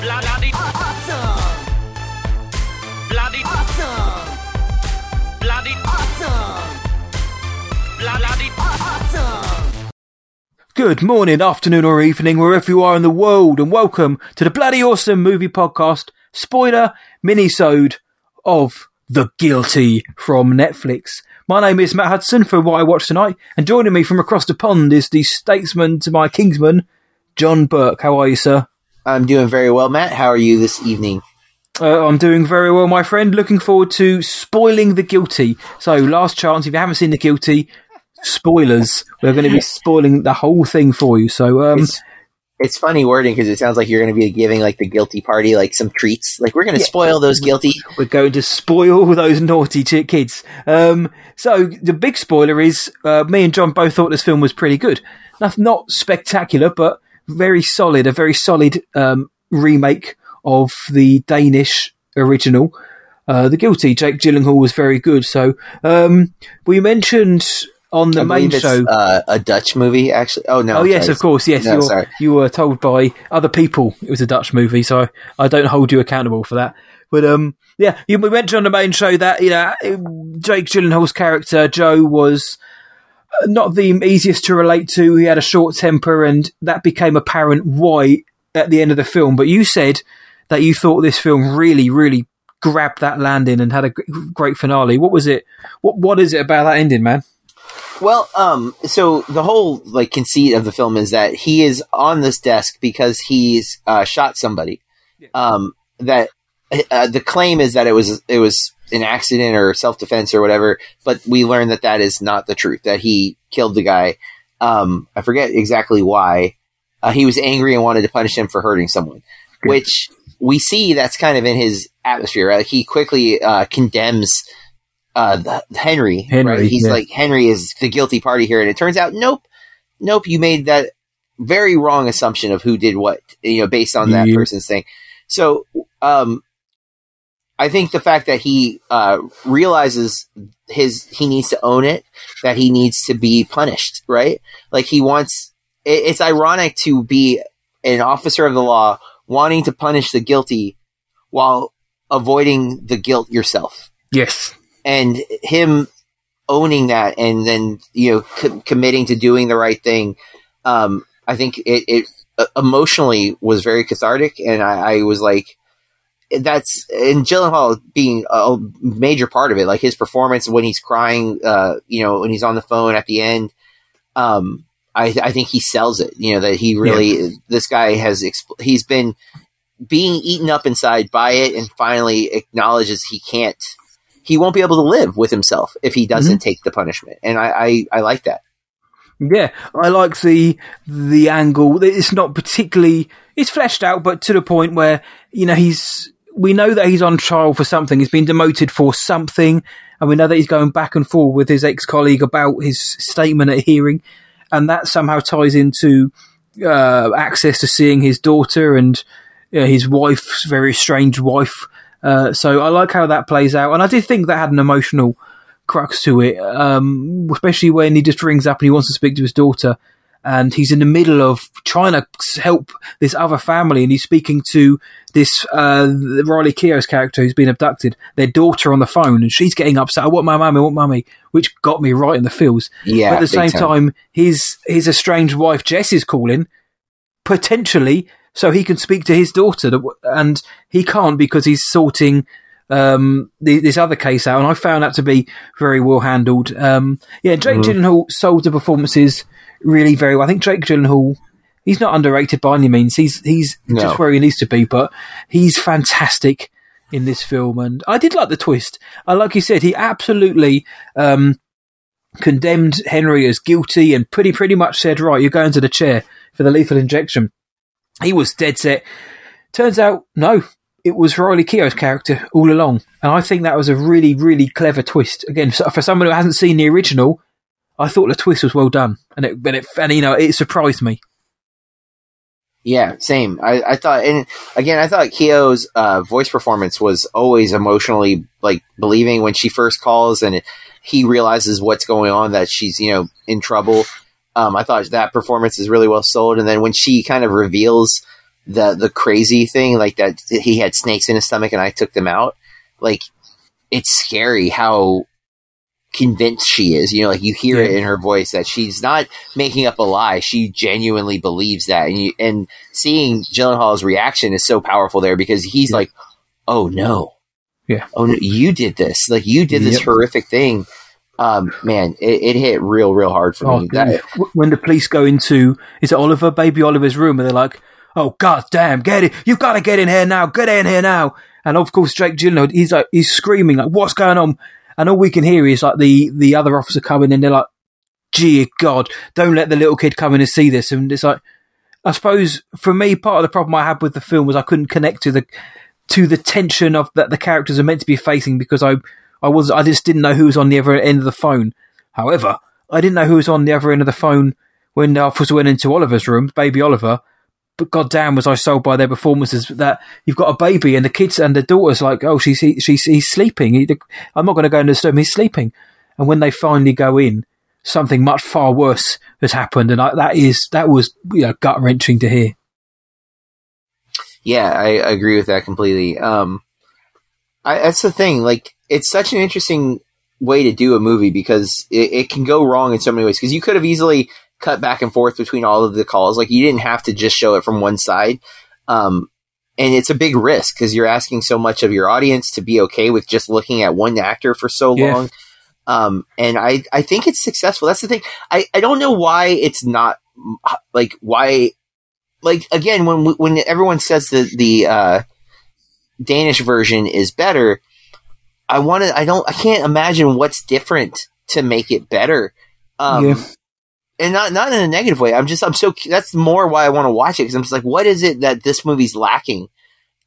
Bloody Awesome! bloody Awesome! bloody Awesome! bloody Awesome! Good morning, afternoon, or evening, wherever you are in the world, and welcome to the Bloody Awesome Movie Podcast spoiler minisode of The Guilty from Netflix. My name is Matt Hudson for what I watched tonight, and joining me from across the pond is the statesman to my kingsman, John Burke. How are you, sir? I'm doing very well, Matt. How are you this evening? Uh, I'm doing very well, my friend. Looking forward to spoiling The Guilty. So, last chance, if you haven't seen The Guilty, spoilers. We're going to be spoiling the whole thing for you. So, um, It's, it's funny wording because it sounds like you're going to be giving like the guilty party like some treats. Like we're going to spoil those guilty. we're going to spoil those naughty kids. Um, so the big spoiler is, uh, me and John both thought this film was pretty good. Not, not spectacular, but very solid. A very solid um, remake of the Danish original. Uh, the Guilty. Jake Gyllenhaal was very good. So um, we mentioned on the I main show. uh, a Dutch movie, actually. Oh no! Oh yes, sorry. of course. Yes, No, sorry. you were told by other people it was a Dutch movie, so I don't hold you accountable for that. But um, yeah, you, we mentioned on the main show that you know Jake Gyllenhaal's character Joe was not the easiest to relate to. He had a short temper, and that became apparent why at the end of the film. But you said that you thought this film really, really grabbed that landing and had a great finale. What was it? What What is it about that ending, man? Well, um, so the whole like conceit of the film is that he is on this desk because he's uh, shot somebody. Um, that uh, the claim is that it was it was an accident or self defense or whatever, but we learn that that is not the truth. That he killed the guy. Um, I forget exactly why. Uh, he was angry and wanted to punish him for hurting someone, which we see that's kind of in his atmosphere. Right? He quickly uh, condemns uh, the, Henry. Henry, right? He's yeah. like Henry is the guilty party here, and it turns out, nope, nope. You made that very wrong assumption of who did what, you know, based on that Yeah. person's thing. So, um, I think the fact that he uh, realizes his he needs to own it, that he needs to be punished, right? Like he wants. It, it's ironic to be an officer of the law wanting to punish the guilty while avoiding the guilt yourself Yes. and him owning that and then you know co- committing to doing the right thing um i think it, it uh, emotionally was very cathartic and I, I was like that's and Gyllenhaal being a major part of it like his performance when he's crying uh you know when he's on the phone at the end um i i think he sells it you know that he really this guy has exp- he's been being eaten up inside by it and finally acknowledges he can't he won't be able to live with himself if he doesn't take the punishment. And I, I, I like that. Yeah, I like the the angle. It's not particularly it's fleshed out, but to the point where you know he's we know that he's on trial for something. He's been demoted for something, and we know that he's going back and forth with his ex colleague about his statement at hearing, and that somehow ties into uh, access to seeing his daughter and uh, his wife's very strange wife. Uh, so I like how that plays out, and I did think that had an emotional crux to it, um, especially when he just rings up and he wants to speak to his daughter, and he's in the middle of trying to help this other family, and he's speaking to this uh, Riley Keough's character who's been abducted, their daughter on the phone, and she's getting upset. I want my mummy, I want mummy, which got me right in the feels. Yeah. but at the same time, his his estranged wife Jess is calling, potentially so he can speak to his daughter, and he can't because he's sorting um, the, this other case out. And I found that to be very well handled. Um, yeah, Jake Gyllenhaal sold the performances really very well. I think Jake Gyllenhaal. He's not underrated by any means. He's he's No. just where he needs to be, but he's fantastic in this film. And I did like the twist. I like you said, he absolutely um, condemned Henry as guilty and pretty pretty much said, right, you're going to the chair for the lethal injection. He was dead set. Turns out, no, it was Riley Keough's character all along, and I think that was a really really clever twist. Again, for someone who hasn't seen the original, I thought the twist was well done, and it, but it, and you know, it surprised me. Yeah, same. I, I thought, and again, I thought Keough's uh, voice performance was always emotionally like believing when she first calls and he realizes what's going on, that she's you know in trouble. Um, I thought that performance is really well sold, and then when she kind of reveals the the crazy thing, like that he had snakes in his stomach and I took them out. Like it's scary how convinced she is. You know, like you hear it in her voice that she's not making up a lie. She genuinely believes that, and you, and seeing Gyllenhaal's reaction is so powerful there because he's like, "Oh no, Yeah. oh no, you did this! Like you did this Yep. horrific thing." Um, man, it, it hit real, real hard for Oh, me. That, when the police go into is it Oliver, baby Oliver's room, and they're like, "Oh god damn, get it! You've got to get in here now! Get in here now!" And of course, Jake Gyllenhaal, he's like, he's screaming like, "What's going on?" And all we can hear is like the the other officer coming, and they're like, "Gee God, don't let the little kid come in and see this." And it's like, I suppose for me, part of the problem I had with the film was I couldn't connect to the to the tension of that the characters are meant to be facing because I I was I just didn't know who was on the other end of the phone. However, I didn't know who was on the other end of the phone when the officer went into Oliver's room, baby Oliver. But goddamn, was I sold by their performances that you've got a baby and the kids and the daughter's like, oh, she's he, she's he's sleeping. He, I'm not going to go and disturb him. He's sleeping. And when they finally go in, something much far worse has happened, and I, that is that was you know, gut wrenching to hear. yeah, I agree with that completely. Um, I, that's the thing. Like, it's such an interesting way to do a movie because it, it can go wrong in so many ways. Because you could have easily cut back and forth between all of the calls. Like, you didn't have to just show it from one side. Um, and it's a big risk because you're asking so much of your audience to be okay with just looking at one actor for so Yeah. long. Um, and I, I think it's successful. That's the thing. I, I don't know why it's not like why, like again, when when everyone says the the uh, Danish version is better, I want to. I don't. I can't imagine what's different to make it better. Um, Yeah. And not not in a negative way. I'm just. I'm so. That's more why I want to watch it because I'm just like, what is it that this movie's lacking?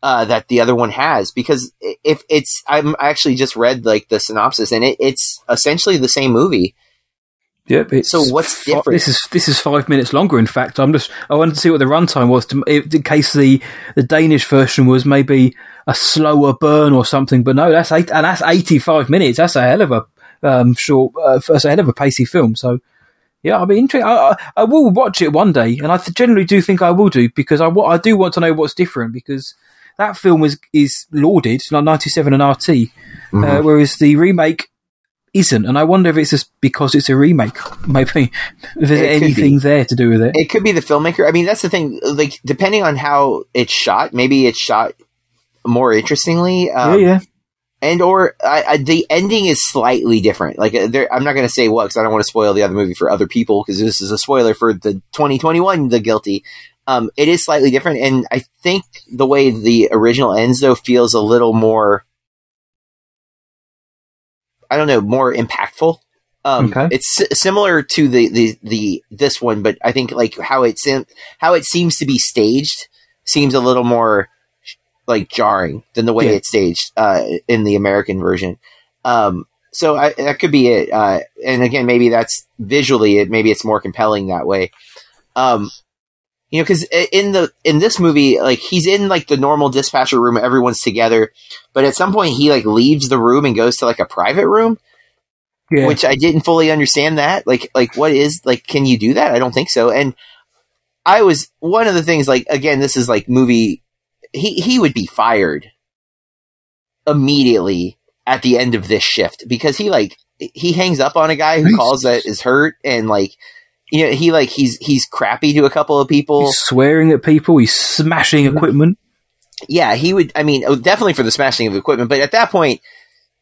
Uh, that the other one has because if it's I'm I actually just read like the synopsis and it, it's essentially the same movie. Yep. So what's different? This is this is five minutes longer. In fact, I'm just I wanted to see what the runtime was to, in case the the Danish version was maybe a slower burn or something. But no, that's eight and that's 85 minutes. That's a hell of a um, short. Uh, that's a hell of a pacey film. So. Yeah, I'll be interested. I, I, I will watch it one day, and I generally do think I will do because I, I do want to know what's different because that film is is lauded, like ninety seven and RT, uh, whereas the remake isn't. And I wonder if it's just because it's a remake. Maybe if there's It anything there to do with it. It could be the filmmaker. I mean, that's the thing. Like, depending on how it's shot, maybe it's shot more interestingly. Um, yeah, yeah. And or I, I, the ending is slightly different. Like uh, there, I'm not going to say what because I don't want to spoil the other movie for other people because this is a spoiler for the 2021 The Guilty. Um, it is slightly different, and I think the way the original ends though feels a little more. I don't know, more impactful. Um, Okay. It's si- similar to the, the the this one, but I think like how it sim- how it seems to be staged seems a little more like jarring than the way Yeah. it's staged uh, in the American version. Um, so I, that could be it. Uh, and again, maybe that's visually it. Maybe it's more compelling that way. Um, you know, because in the in this movie, like he's in like the normal dispatcher room, everyone's together, but at some point he like leaves the room and goes to like a private room, yeah. which I didn't fully understand. That like like what is like can you do that? I don't think so. And I was one of the things like again, this is like movie. He he would be fired immediately at the end of this shift because he like he hangs up on a guy who calls that is hurt and like you know he like he's he's crappy to a couple of people. he's swearing at people. He's smashing equipment. yeah, he would. I mean, oh, definitely for the smashing of equipment, but at that point,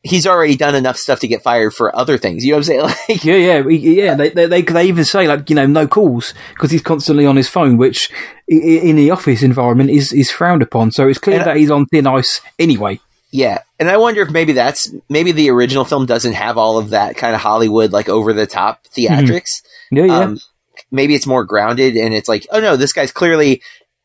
he's already done enough stuff to get fired for other things. You know what I'm saying? Like, Yeah, yeah, yeah. They, they, they, they even say like you know no calls because he's constantly on his phone, which in the office environment is is frowned upon. So it's clear And I- that he's on thin ice anyway. yeah, and I wonder if maybe that's maybe the original film doesn't have all of that kind of Hollywood like over the top theatrics. Yeah, yeah. Um, maybe it's more grounded, and it's like, oh no, this guy's clearly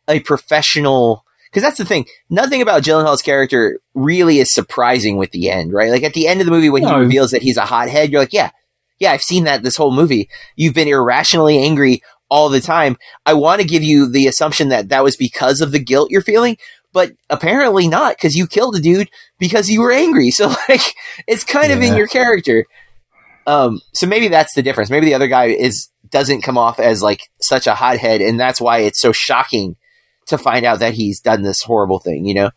a professional. Because that's the thing. Nothing about Gyllenhaal's character really is surprising with the end, right? Like at the end of the movie when he reveals that he's a hothead, you're like, yeah, yeah, I've seen that this whole movie. You've been irrationally angry all the time. I want to give you the assumption that that was because of the guilt you're feeling, but apparently not because you killed a dude because you were angry. So like, it's kind of in your character. Um, so maybe that's the difference. Maybe the other guy is doesn't come off as like such a hothead, and that's why it's so shocking to find out that he's done this horrible thing. You know.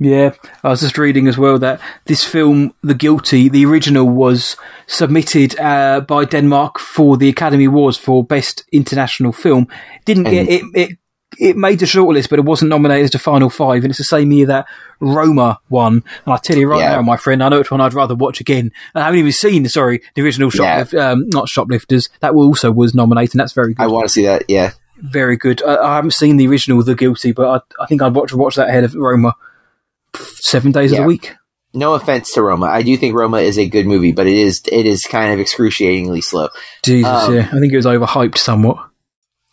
Yeah, I was just reading as well that this film, The Guilty, the original was submitted uh, by Denmark for the Academy Awards for Best International Film. Didn't get it. It it made the shortlist, but it wasn't nominated to final five. And it's the same year that Roma won. And I tell you right Yeah. now, my friend, I know which one I'd rather watch again. And I haven't even seen, sorry, the original Yeah. shoplift, um, not shoplifters. That also was nominated. And that's very good. I want to see that. Yeah. Very good. I, I haven't seen the original The Guilty, but I, I think I'd watch watch that ahead of Roma seven days of the week. No offense to Roma. I do think Roma is a good movie, but it is it is kind of excruciatingly slow. Jesus, Um, yeah. I think it was overhyped somewhat.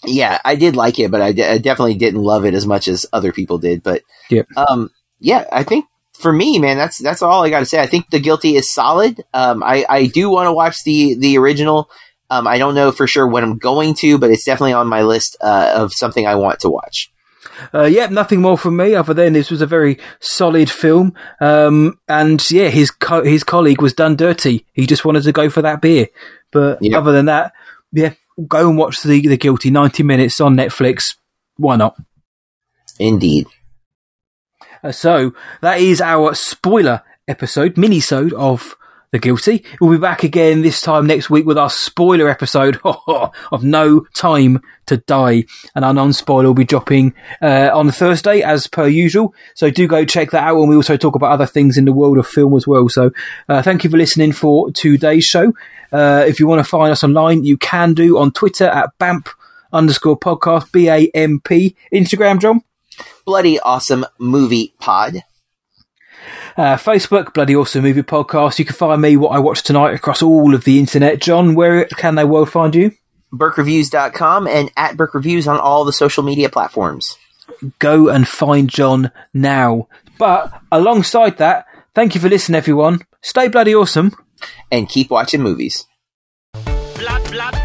Yeah, I did like it, but I, definitely didn't love it as much as other people did. But Yep. um, yeah, I think for me, man, that's that's all I got to say. I think The Guilty is solid. Um, I I do want to watch the the original. Um, I don't know for sure when I'm going to, but it's definitely on my list uh, of something I want to watch. Uh, yeah, nothing more from me other than this was a very solid film. Um, and yeah, his co- his colleague was done dirty. He just wanted to go for that beer. But Yep. other than that, yeah, go and watch the the Guilty ninety minutes on Netflix. Why not? Indeed. Uh, so that is our spoiler episode, mini-sode of The Guilty. We'll be back again this time next week with our spoiler episode of No Time to Die. And our non-spoiler will be dropping uh, on Thursday as per usual. So do go check that out. And we also talk about other things in the world of film as well. So uh, thank you for listening for today's show. Uh, if you want to find us online, you can do on Twitter at BAMP underscore podcast, B-A-M-P. Instagram, John? Bloody awesome movie pod. Uh, Facebook, Bloody Awesome Movie Podcast. You can find me, what I watched tonight, across all of the internet. John, where can they world find you? BurkeReviews.com and at Burke Reviews on all the social media platforms. Go and find John now. But alongside that, thank you for listening, everyone. Stay bloody awesome. And keep watching movies. blood, blood, blood,